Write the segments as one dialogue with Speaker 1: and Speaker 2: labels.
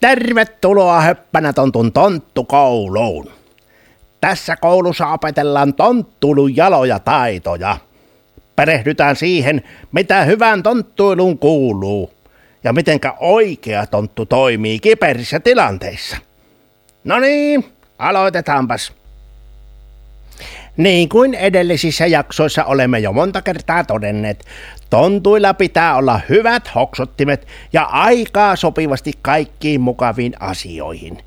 Speaker 1: Tervetuloa Höppänä tontun tonttukouluun. Tässä koulussa opetellaan tonttulun jaloja taitoja. Perehdytään siihen, mitä hyvän tonttuiluun kuuluu ja mitenkä oikea tonttu toimii kiperissä tilanteissa. No niin, aloitetaanpas. Niin kuin edellisissä jaksoissa olemme jo monta kertaa todenneet, tontuilla pitää olla hyvät hoksottimet ja aikaa sopivasti kaikkiin mukaviin asioihin.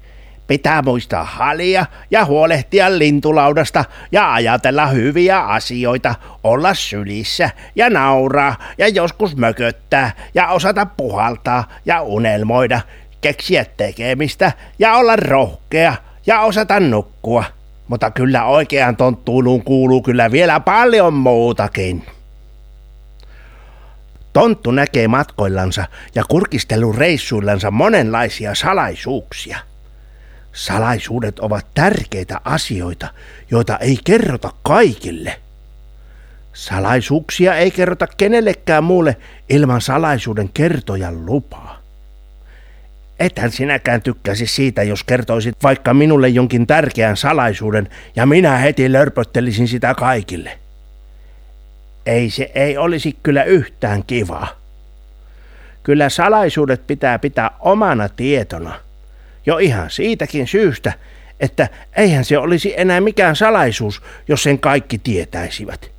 Speaker 1: Pitää muistaa halia ja huolehtia lintulaudasta ja ajatella hyviä asioita, olla sylissä ja nauraa ja joskus mököttää ja osata puhaltaa ja unelmoida, keksiä tekemistä ja olla rohkea ja osata nukkua. Mutta kyllä oikean tonttuuluun kuuluu kyllä vielä paljon muutakin. Tonttu näkee matkoillansa ja kurkistelureissuillansa monenlaisia salaisuuksia. Salaisuudet ovat tärkeitä asioita, joita ei kerrota kaikille. Salaisuuksia ei kerrota kenellekään muulle ilman salaisuuden kertojan lupaa. Ethän sinäkään tykkäisi siitä, jos kertoisit vaikka minulle jonkin tärkeän salaisuuden ja minä heti lörpöttelisin sitä kaikille. Ei se ei olisi kyllä yhtään kivaa. Kyllä salaisuudet pitää pitää omana tietona. Jo ihan siitäkin syystä, että eihän se olisi enää mikään salaisuus, jos sen kaikki tietäisivät.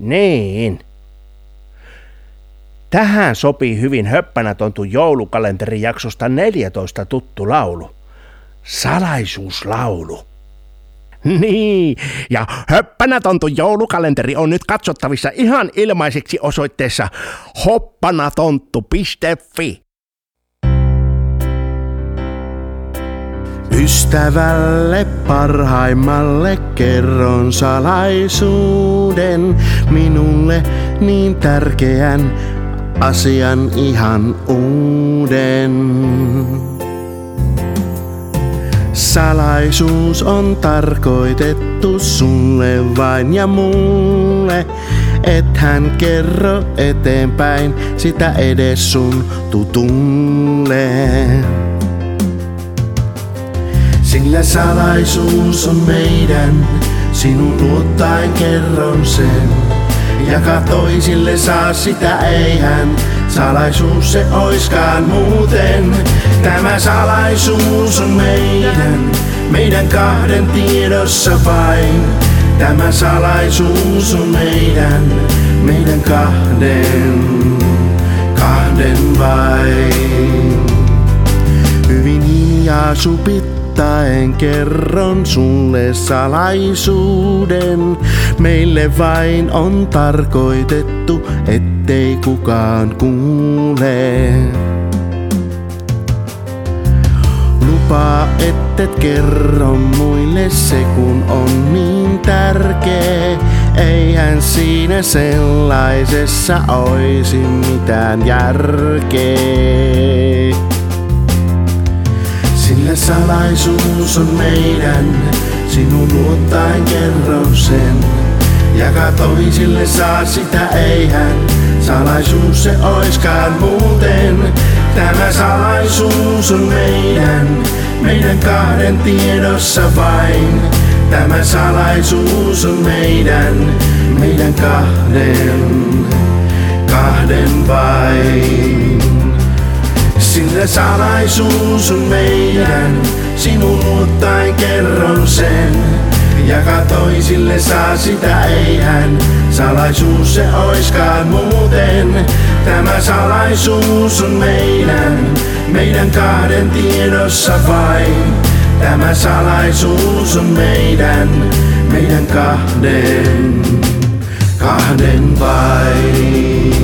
Speaker 1: Niin. Tähän sopii hyvin höppänä tontu joulukalenterin jaksosta 14 tuttu laulu. Salaisuuslaulu. Niin, ja höppänä tontu joulukalenteri on nyt katsottavissa ihan ilmaiseksi osoitteessa hoppanatontu.fi.
Speaker 2: Ystävälle parhaimmalle kerron salaisuuden, minulle niin tärkeän asian ihan uuden. Salaisuus on tarkoitettu sulle vain ja mulle, et hän kerro eteenpäin sitä edes sun tutulle. Sillä salaisuus on meidän, sinun luottain kerron sen. Jaka toisille saa sitä eihän, salaisuus se oiskaan muuten. Tämä salaisuus on meidän, meidän kahden tiedossa vain. Tämä salaisuus on meidän, meidän kahden, kahden vain. Hyvin hiljaa supit Ottaen kerron sulle salaisuuden. Meille vain on tarkoitettu, ettei kukaan kuule. Lupaa, ettet kerro muille se kun on niin tärkeä. Eihän siinä sellaisessa oisi mitään järkeä. Sillä salaisuus on meidän, sinun luottain kerron sen. Jaka toisille saa sitä eihän, salaisuus se oiskaan muuten. Tämä salaisuus on meidän, meidän kahden tiedossa vain. Tämä salaisuus on meidän, meidän kahden, kahden vain. Sillä salaisuus on meidän, sinun luottain kerron sen. Jaka toisille saa sitä eihän, salaisuus se oiskaan muuten. Tämä salaisuus on meidän, meidän kahden tiedossa vain. Tämä salaisuus on meidän, meidän kahden, kahden vain.